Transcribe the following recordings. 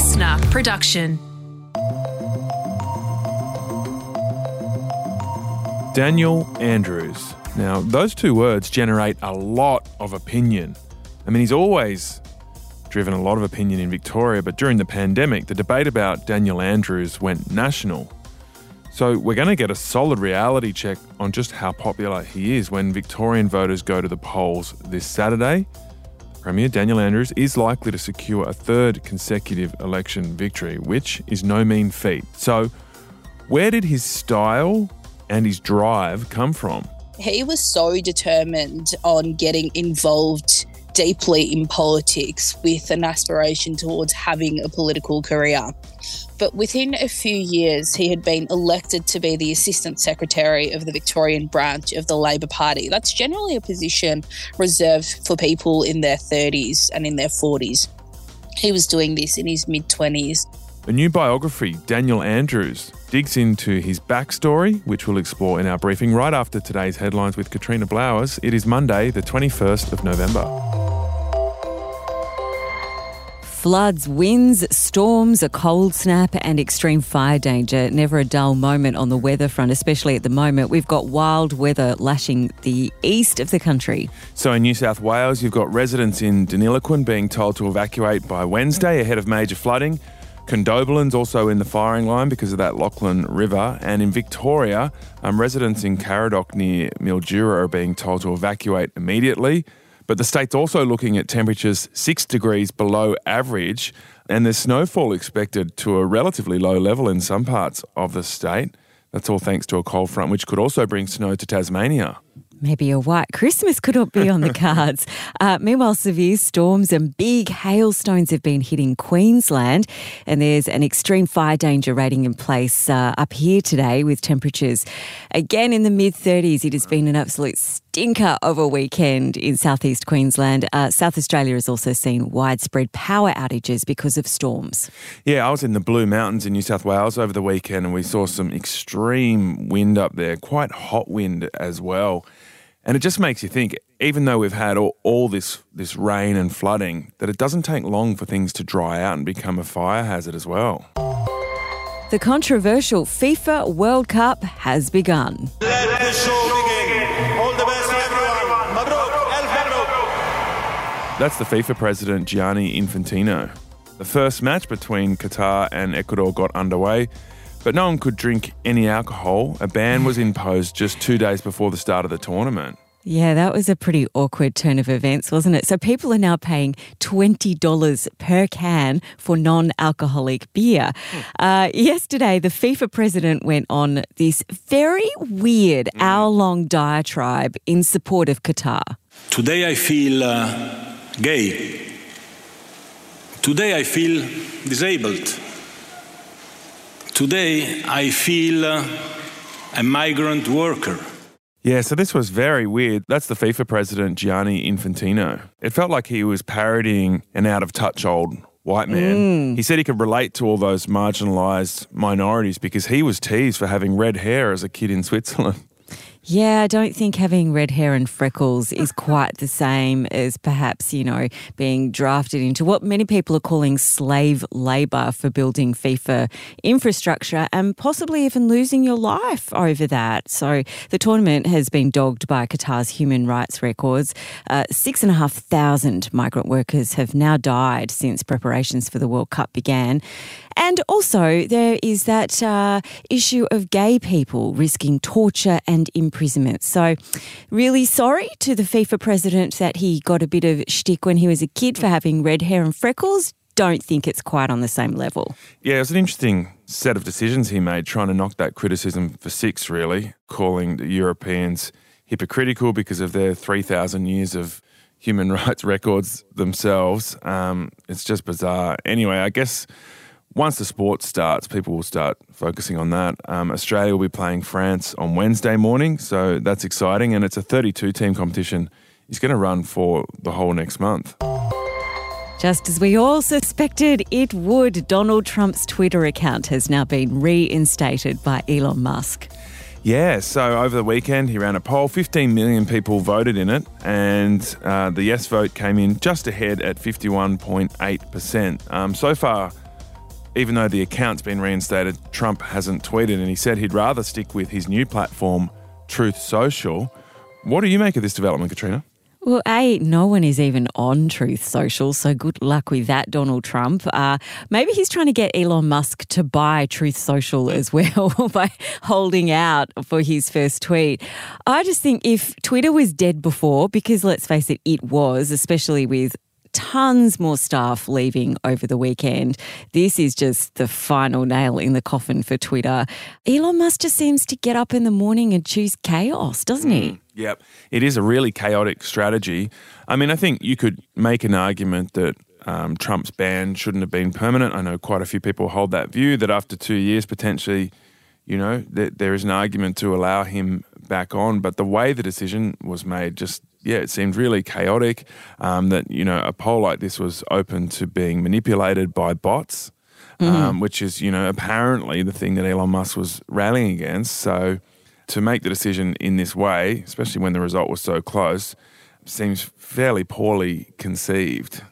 listener production. Daniel Andrews. Now, those two words generate a lot of opinion. I mean, he's always driven a lot of opinion in Victoria, but during the pandemic, the debate about Daniel Andrews went national. So, we're going to get a solid reality check on just how popular he is when Victorian voters go to the polls this Saturday. Premier Daniel Andrews is likely to secure a third consecutive election victory, which is no mean feat. So, where did his style and his drive come from? He was so determined on getting involved deeply in politics with an aspiration towards having a political career. But within a few years, he had been elected to be the Assistant Secretary of the Victorian branch of the Labor Party. That's generally a position reserved for people in their 30s and in their 40s. He was doing this in his mid 20s. A new biography, Daniel Andrews, digs into his backstory, which we'll explore in our briefing right after today's headlines with Katrina Blowers. It is Monday, the 21st of November. Floods, winds, storms, a cold snap, and extreme fire danger. Never a dull moment on the weather front, especially at the moment. We've got wild weather lashing the east of the country. So, in New South Wales, you've got residents in Deniliquin being told to evacuate by Wednesday ahead of major flooding. Condobolin's also in the firing line because of that Lachlan River. And in Victoria, um, residents in Caradoc near Mildura are being told to evacuate immediately. But the state's also looking at temperatures six degrees below average, and there's snowfall expected to a relatively low level in some parts of the state. That's all thanks to a cold front, which could also bring snow to Tasmania. Maybe a white Christmas could not be on the cards. Uh, meanwhile, severe storms and big hailstones have been hitting Queensland, and there's an extreme fire danger rating in place uh, up here today with temperatures again in the mid 30s. It has been an absolute stinker of a weekend in southeast Queensland. Uh, South Australia has also seen widespread power outages because of storms. Yeah, I was in the Blue Mountains in New South Wales over the weekend, and we saw some extreme wind up there, quite hot wind as well. And it just makes you think, even though we've had all, all, this this rain and flooding, that it doesn't take long for things to dry out and become a fire hazard as well. The controversial FIFA World Cup has begun. Let the show begin. All the best to everyone. Mabruk, Elf Mabruk. That's the FIFA president Gianni Infantino. The first match between Qatar and Ecuador got underway but no one could drink any alcohol. A ban was imposed just two days before the start of the tournament. Yeah, that was a pretty awkward turn of events, wasn't it? So people are now paying $20 per can for non alcoholic beer. Uh, yesterday, the FIFA president went on this very weird hour long diatribe in support of Qatar. Today I feel uh, gay. Today I feel disabled. Today, I feel uh, a migrant worker. Yeah, so this was very weird. That's the FIFA president, Gianni Infantino. It felt like he was parodying an out of touch old white man. Mm. He said he could relate to all those marginalised minorities because he was teased for having red hair as a kid in Switzerland. Yeah, I don't think having red hair and freckles is quite the same as perhaps, you know, being drafted into what many people are calling slave labour for building FIFA infrastructure and possibly even losing your life over that. So the tournament has been dogged by Qatar's human rights records. Uh, six and a half thousand migrant workers have now died since preparations for the World Cup began. And also, there is that uh, issue of gay people risking torture and imprisonment. So, really sorry to the FIFA president that he got a bit of shtick when he was a kid for having red hair and freckles. Don't think it's quite on the same level. Yeah, it was an interesting set of decisions he made, trying to knock that criticism for six, really, calling the Europeans hypocritical because of their 3,000 years of human rights records themselves. Um, it's just bizarre. Anyway, I guess once the sport starts, people will start focusing on that. Um, Australia will be playing France on Wednesday morning, so that's exciting. And it's a 32 team competition. It's going to run for the whole next month. Just as we all suspected it would, Donald Trump's Twitter account has now been reinstated by Elon Musk. Yeah, so over the weekend he ran a poll. 15 million people voted in it, and uh, the yes vote came in just ahead at 51.8%. Um, so far, even though the account's been reinstated, Trump hasn't tweeted, and he said he'd rather stick with his new platform, Truth Social. What do you make of this development, Katrina? Well, A, no one is even on Truth Social, so good luck with that, Donald Trump. Uh, maybe he's trying to get Elon Musk to buy Truth Social as well by holding out for his first tweet. I just think if Twitter was dead before, because let's face it, it was, especially with tons more staff leaving over the weekend. This is just the final nail in the coffin for Twitter. Elon Musk just seems to get up in the morning and choose chaos, doesn't he? Mm, yep. It is a really chaotic strategy. I mean, I think you could make an argument that um, Trump's ban shouldn't have been permanent. I know quite a few people hold that view that after two years, potentially, you know, there is an argument to allow him back on. But the way the decision was made just yeah, it seemed really chaotic. Um, that you know, a poll like this was open to being manipulated by bots, mm-hmm. um, which is you know apparently the thing that Elon Musk was rallying against. So to make the decision in this way, especially when the result was so close, seems fairly poorly conceived.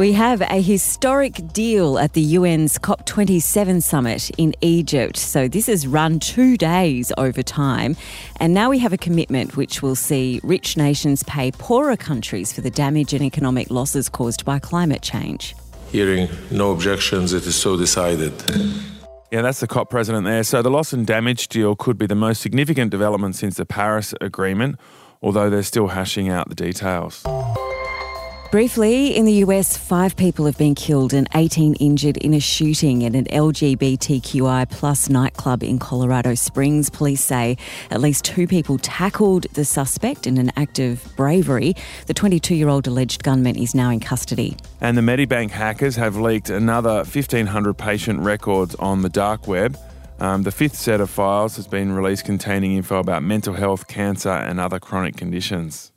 We have a historic deal at the UN's COP27 summit in Egypt. So, this has run two days over time. And now we have a commitment which will see rich nations pay poorer countries for the damage and economic losses caused by climate change. Hearing no objections, it is so decided. Yeah, that's the COP president there. So, the loss and damage deal could be the most significant development since the Paris Agreement, although they're still hashing out the details. Briefly, in the US, five people have been killed and 18 injured in a shooting at an LGBTQI plus nightclub in Colorado Springs. Police say at least two people tackled the suspect in an act of bravery. The 22 year old alleged gunman is now in custody. And the Medibank hackers have leaked another 1,500 patient records on the dark web. Um, the fifth set of files has been released containing info about mental health, cancer, and other chronic conditions.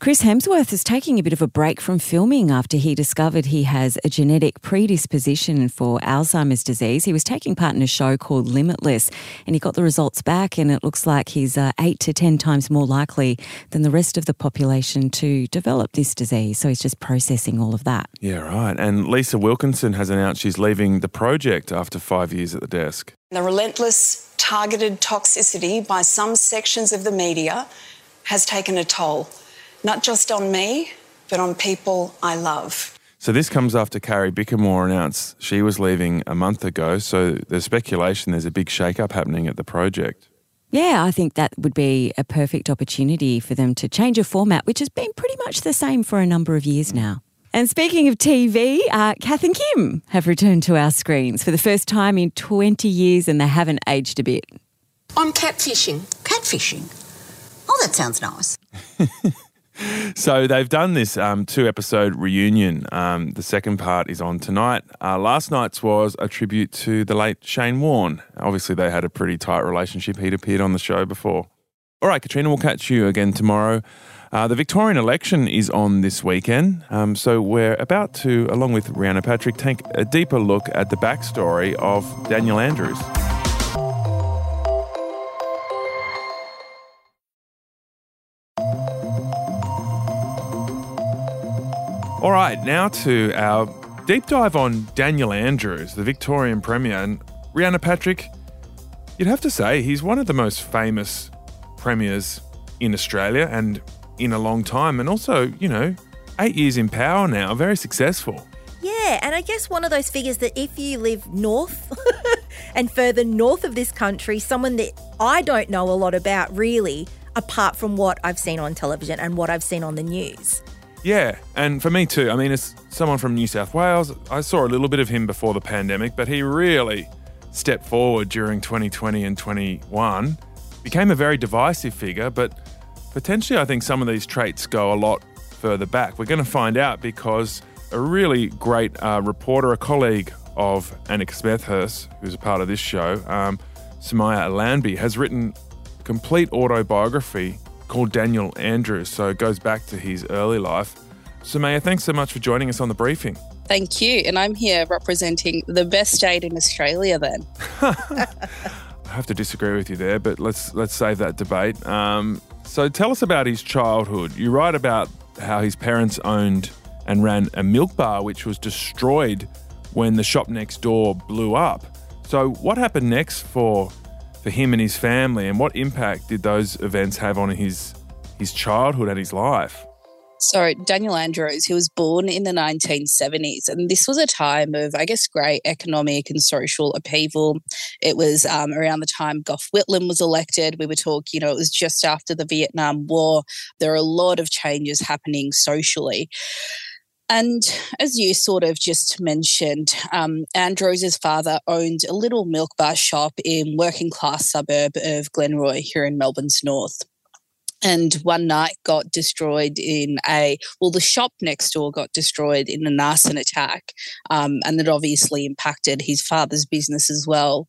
Chris Hemsworth is taking a bit of a break from filming after he discovered he has a genetic predisposition for Alzheimer's disease. He was taking part in a show called Limitless and he got the results back, and it looks like he's uh, eight to 10 times more likely than the rest of the population to develop this disease. So he's just processing all of that. Yeah, right. And Lisa Wilkinson has announced she's leaving the project after five years at the desk. The relentless, targeted toxicity by some sections of the media has taken a toll not just on me, but on people I love. So this comes after Carrie Bickmore announced she was leaving a month ago. So there's speculation there's a big shake-up happening at the project. Yeah, I think that would be a perfect opportunity for them to change a format, which has been pretty much the same for a number of years now. And speaking of TV, uh, Kath and Kim have returned to our screens for the first time in 20 years and they haven't aged a bit. I'm catfishing. Catfishing? Oh, that sounds nice. so they've done this um, two episode reunion. Um, the second part is on tonight. Uh, last night's was a tribute to the late Shane Warne. Obviously, they had a pretty tight relationship. He'd appeared on the show before. All right, Katrina, we'll catch you again tomorrow. Uh, the Victorian election is on this weekend, um, so we're about to, along with Rhianna Patrick, take a deeper look at the backstory of Daniel Andrews. All right, now to our deep dive on Daniel Andrews, the Victorian Premier. And Rhianna Patrick, you'd have to say he's one of the most famous premiers in Australia and in a long time. And also, you know, eight years in power now, very successful. Yeah, and I guess one of those figures that if you live north and further north of this country, someone that I don't know a lot about really, apart from what I've seen on television and what I've seen on the news. Yeah, and for me too. I mean, as someone from New South Wales, I saw a little bit of him before the pandemic, but he really stepped forward during 2020 and 21. Became a very divisive figure, but potentially I think some of these traits go a lot further back. We're going to find out because a really great uh, reporter, a colleague of Annika Smethurst, who's a part of this show, um, Sumeyya Ilanbey, has written a complete autobiography called Daniel Andrews, so it goes back to his early life. Sumeyya, thanks so much for joining us on the briefing. Thank you. And I'm here representing the best state in Australia then. I have to disagree with you there, but let's let's save that debate. Um, so tell us about his childhood. You write about how his parents owned and ran a milk bar which was destroyed when the shop next door blew up. So, what happened next for for him and his family, and what impact did those events have on his his childhood and his life? So, Daniel Andrews, he was born in the 1970s, and this was a time of, I guess, great economic and social upheaval. It was um, around the time Gough Whitlam was elected. We were talking, you know, it was just after the Vietnam War. There are a lot of changes happening socially. And as you sort of just mentioned, um, Andrews's father owned a little milk bar shop in working class suburb of Glenroy here in Melbourne's north. And one night got destroyed in a well the shop next door got destroyed in an arson attack um, and that obviously impacted his father's business as well.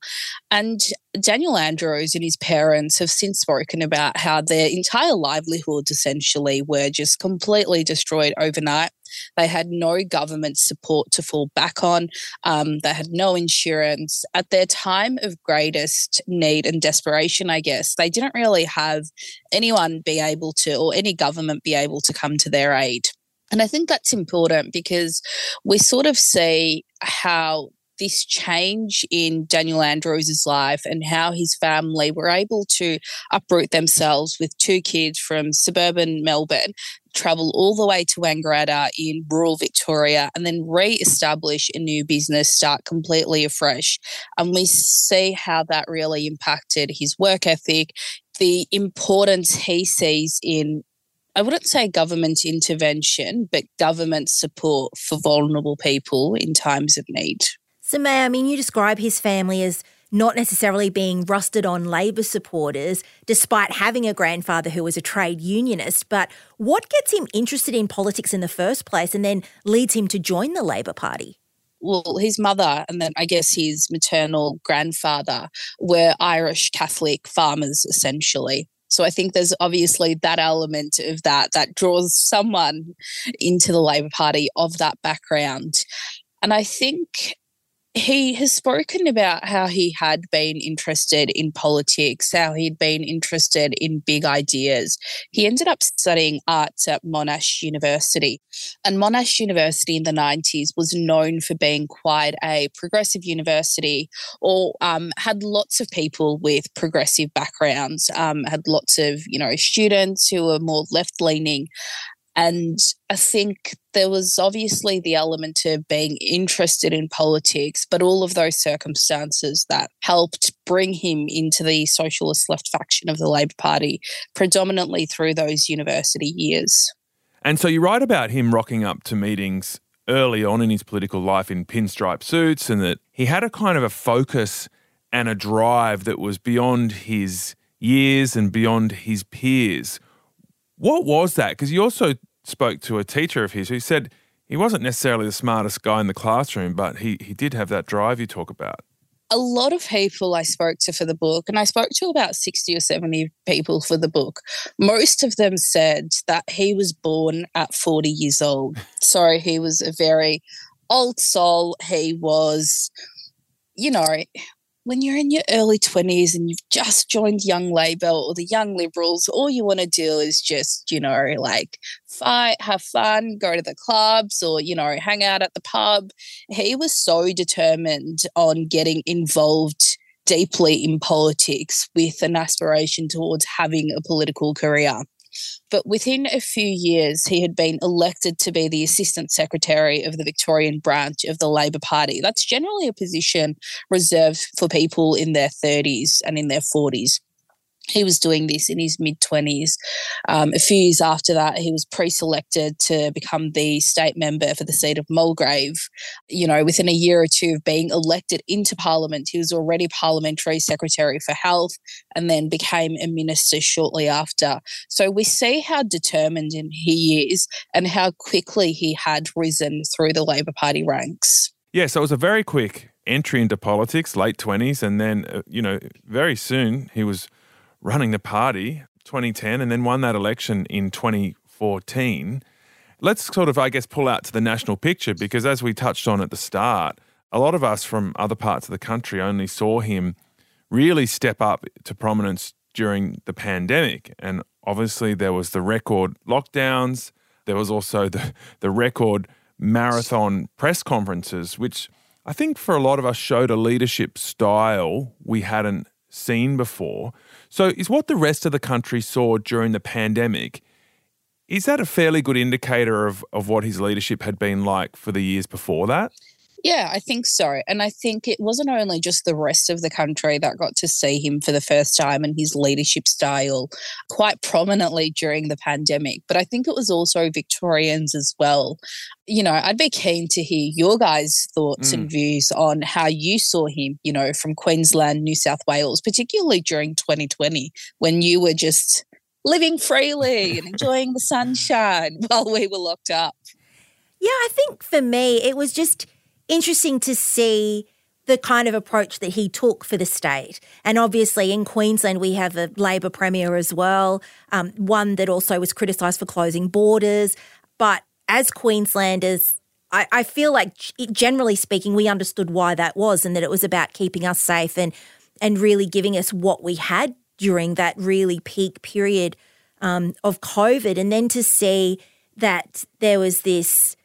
And daniel andrews and his parents have since spoken about how their entire livelihoods essentially were just completely destroyed overnight they had no government support to fall back on. Um, they had no insurance. At their time of greatest need and desperation, I guess, they didn't really have anyone be able to, or any government be able to come to their aid. And I think that's important because we sort of see how this change in Daniel Andrews' life and how his family were able to uproot themselves with two kids from suburban Melbourne, travel all the way to Wangaratta in rural Victoria, and then re establish a new business, start completely afresh. And we see how that really impacted his work ethic, the importance he sees in I wouldn't say government intervention, but government support for vulnerable people in times of need. So, May, I mean, you describe his family as not necessarily being rusted on Labor supporters, despite having a grandfather who was a trade unionist. But what gets him interested in politics in the first place and then leads him to join the Labor Party? well, his mother and then I guess his maternal grandfather were Irish Catholic farmers, essentially. So I think there's obviously that element of that that draws someone into the Labor Party of that background. And I think he has spoken about how he had been interested in politics, how he'd been interested in big ideas. He ended up studying arts at Monash University. And Monash University in the 90s was known for being quite a progressive university or um, had lots of people with progressive backgrounds, um, had lots of, you know, students who were more left leaning. And I think there was obviously the element of being interested in politics, but all of those circumstances that helped bring him into the socialist left faction of the Labor Party, predominantly through those university years. And so you write about him rocking up to meetings early on in his political life in pinstripe suits, and that he had a kind of a focus and a drive that was beyond his years and beyond his peers. What was that? Because you also spoke to a teacher of his who said he wasn't necessarily the smartest guy in the classroom, but he, he did have that drive you talk about. A lot of people I spoke to for the book, and I spoke to about 60 or 70 people for the book, most of them said that he was born at 40 years old. So he was a very old soul. He was, you know, when you're in your early 20s and you've just joined Young Labour or the Young Liberals, all you want to do is just, you know, like fight, have fun, go to the clubs or, you know, hang out at the pub. He was so determined on getting involved deeply in politics with an aspiration towards having a political career. But within a few years, he had been elected to be the Assistant Secretary of the Victorian branch of the Labor Party. That's generally a position reserved for people in their 30s and in their 40s he was doing this in his mid 20s. Um, a few years after that, he was pre selected to become the state member for the seat of Mulgrave. You know, within a year or two of being elected into Parliament, he was already Parliamentary Secretary for Health and then became a minister shortly after. So we see how determined he is and how quickly he had risen through the Labor Party ranks. Yeah, so it was a very quick entry into politics, late 20s, and then, uh, you know, very soon he was running the party 2010 and then won that election in 2014. Let's sort of, I guess, pull out to the national picture because as we touched on at the start, a lot of us from other parts of the country only saw him really step up to prominence during the pandemic. And obviously, there was the record lockdowns, there was also the, the record marathon press conferences, which I think for a lot of us showed a leadership style we hadn't seen before. So, is what the rest of the country saw during the pandemic? Is that a fairly good indicator of, of what his leadership had been like for the years before that? Yeah, I think so. And I think it wasn't only just the rest of the country that got to see him for the first time and his leadership style quite prominently during the pandemic, but I think it was also Victorians as well. You know, I'd be keen to hear your guys' thoughts mm. and views on how you saw him, you know, from Queensland, New South Wales, particularly during 2020 when you were just living freely and enjoying the sunshine while we were locked up. Yeah, I think for me, it was just interesting to see the kind of approach that he took for the state. And obviously, in Queensland, we have a Labor Premier as well, um, one that also was criticised for closing borders. But as Queenslanders, I, I feel like, generally speaking, we understood why that was and that it was about keeping us safe and, and really giving us what we had during that really peak period um, of COVID. And then to see that there was this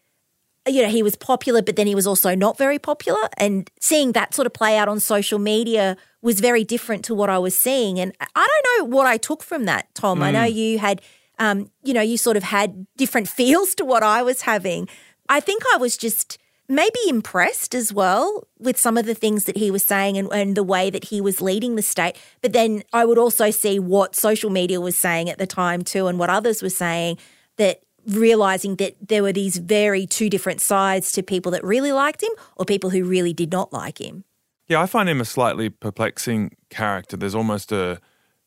you know, he was popular, but then he was also not very popular. And seeing that sort of play out on social media was very different to what I was seeing. And I don't know what I took from that, Tom. Mm. I know mm. you had, um, you know, you sort of had different feels to what I was having. I think I was just maybe impressed as well with some of the things that he was saying and, and the way that he was leading the state. But then I would also see what social media was saying at the time too and what others were saying that realizing that there were these very two different sides to people that really liked him or people who really did not like him. Yeah, I find him a slightly perplexing character. There's almost a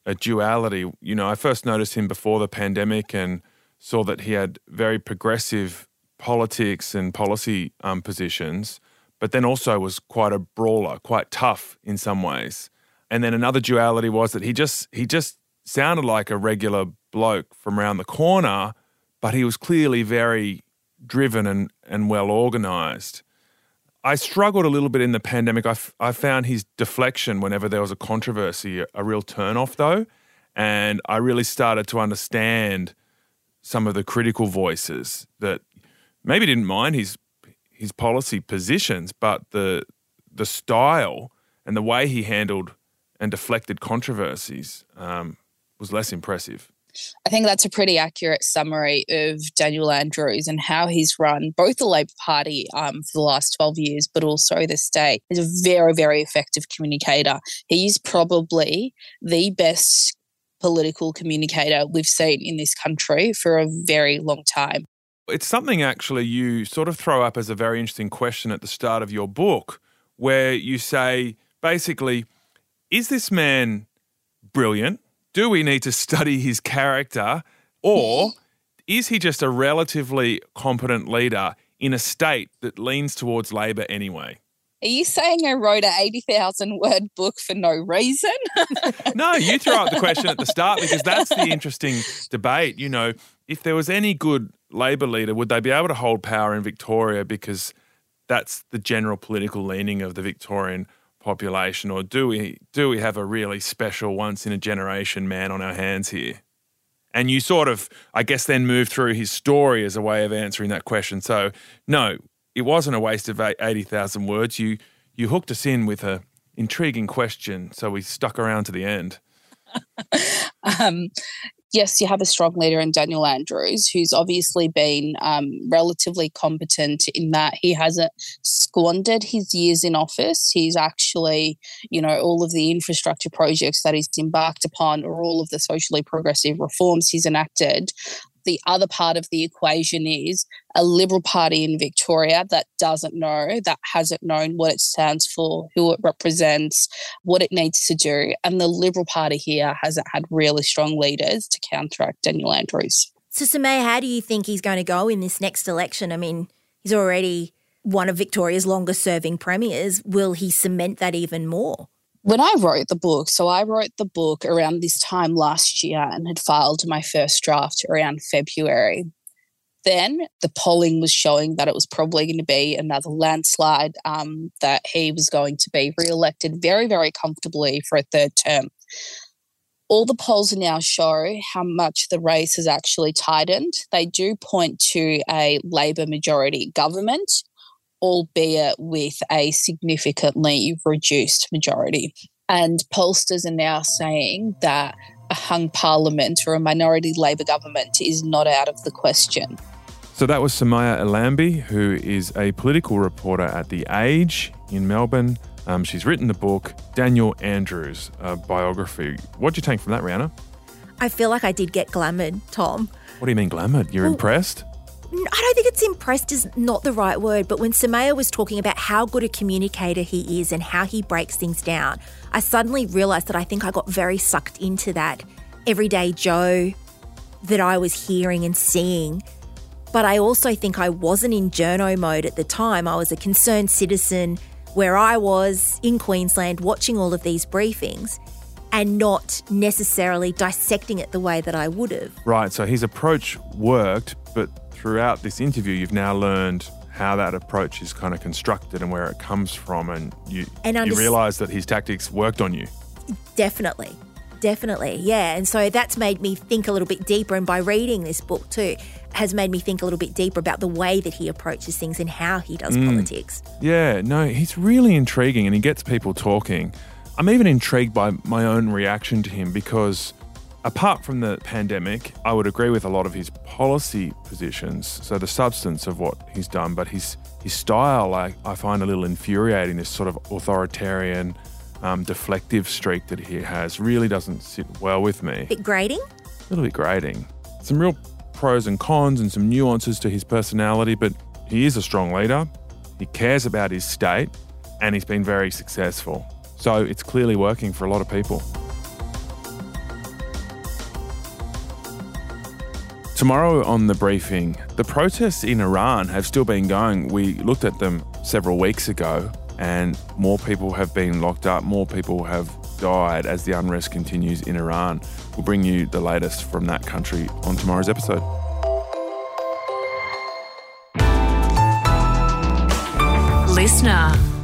a duality. You know, I first noticed him before the pandemic and saw that he had very progressive politics and policy um, positions, but then also was quite a brawler, quite tough in some ways. And then another duality was that he just he just sounded like a regular bloke from around the corner but he was clearly very driven and, and well organized. I struggled a little bit in the pandemic. I, f- I found his deflection whenever there was a controversy a, a real turnoff, though. And I really started to understand some of the critical voices that maybe didn't mind his his policy positions, but the the style and the way he handled and deflected controversies um, was less impressive. I think that's a pretty accurate summary of Daniel Andrews and how he's run both the Labor Party um, for the last 12 years, but also the state. He's a very, very effective communicator. He's probably the best political communicator we've seen in this country for a very long time. It's something actually you sort of throw up as a very interesting question at the start of your book, where you say basically, is this man brilliant? Do we need to study his character or is he just a relatively competent leader in a state that leans towards Labor anyway? Are you saying I wrote an 80,000 word book for no reason? no, you throw out the question at the start because that's the interesting debate. You know, if there was any good Labor leader, would they be able to hold power in Victoria because that's the general political leaning of the Victorian population, or do we do we have a really special once in a generation man on our hands here? And you sort of, I guess, then move through his story as a way of answering that question. So, no, it wasn't a waste of eighty thousand words. You you hooked us in with a intriguing question, so we stuck around to the end. um, yes, you have a strong leader in Daniel Andrews, who's obviously been um, relatively competent in that he hasn't squandered his years in office. He's actually, you know, all of the infrastructure projects that he's embarked upon or all of the socially progressive reforms he's enacted the other part of the equation is a Liberal Party in Victoria that doesn't know, that hasn't known what it stands for, who it represents, what it needs to do. And the Liberal Party here hasn't had really strong leaders to counteract Daniel Andrews. So, Sumeyya, how do you think he's going to go in this next election? I mean, he's already one of Victoria's longest serving premiers. Will he cement that even more? When I wrote the book, so I wrote the book around this time last year and had filed my first draft around February. Then the polling was showing that it was probably going to be another landslide, um, that he was going to be re elected very, very comfortably for a third term. All the polls now show how much the race has actually tightened. They do point to a Labor majority government, albeit with a significantly reduced majority. And pollsters are now saying that a hung parliament or a minority Labor government is not out of the question. So that was Sumeyya Ilanbey, who is a political reporter at The Age in Melbourne. Um, she's written the book Daniel Andrews, a biography. What do you take from that, Rhianna? I feel like I did get glamoured, Tom. What do you mean glamoured? You're Well- impressed? I don't think it's impressed is not the right word, but when Sumeyya was talking about how good a communicator he is and how he breaks things down, I suddenly realised that I think I got very sucked into that everyday Joe that I was hearing and seeing. But I also think I wasn't in journo mode at the time. I was a concerned citizen where I was in Queensland watching all of these briefings and not necessarily dissecting it the way that I would have. Right, so his approach worked, but throughout this interview, you've now learned how that approach is kind of constructed and where it comes from, and you, And you realise that his tactics worked on you. Definitely. Definitely. Yeah. And so that's made me think a little bit deeper. And by reading this book too, has made me think a little bit deeper about the way that he approaches things and how he does mm. politics. Yeah, no, he's really intriguing and he gets people talking. I'm even intrigued by my own reaction to him because, apart from the pandemic, I would agree with a lot of his policy positions, so the substance of what he's done, but his, his style, I, I find a little infuriating. This sort of authoritarian, um, deflective streak that he has really doesn't sit well with me. Bit grating. A little bit grating. Some real pros and cons and some nuances to his personality, but he is a strong leader. He cares about his state and he's been very successful. So it's clearly working for a lot of people. Tomorrow on the briefing, the protests in Iran have still been going. We looked at them several weeks ago, and more people have been locked up, more people have died as the unrest continues in Iran. We'll bring you the latest from that country on tomorrow's episode. Listener.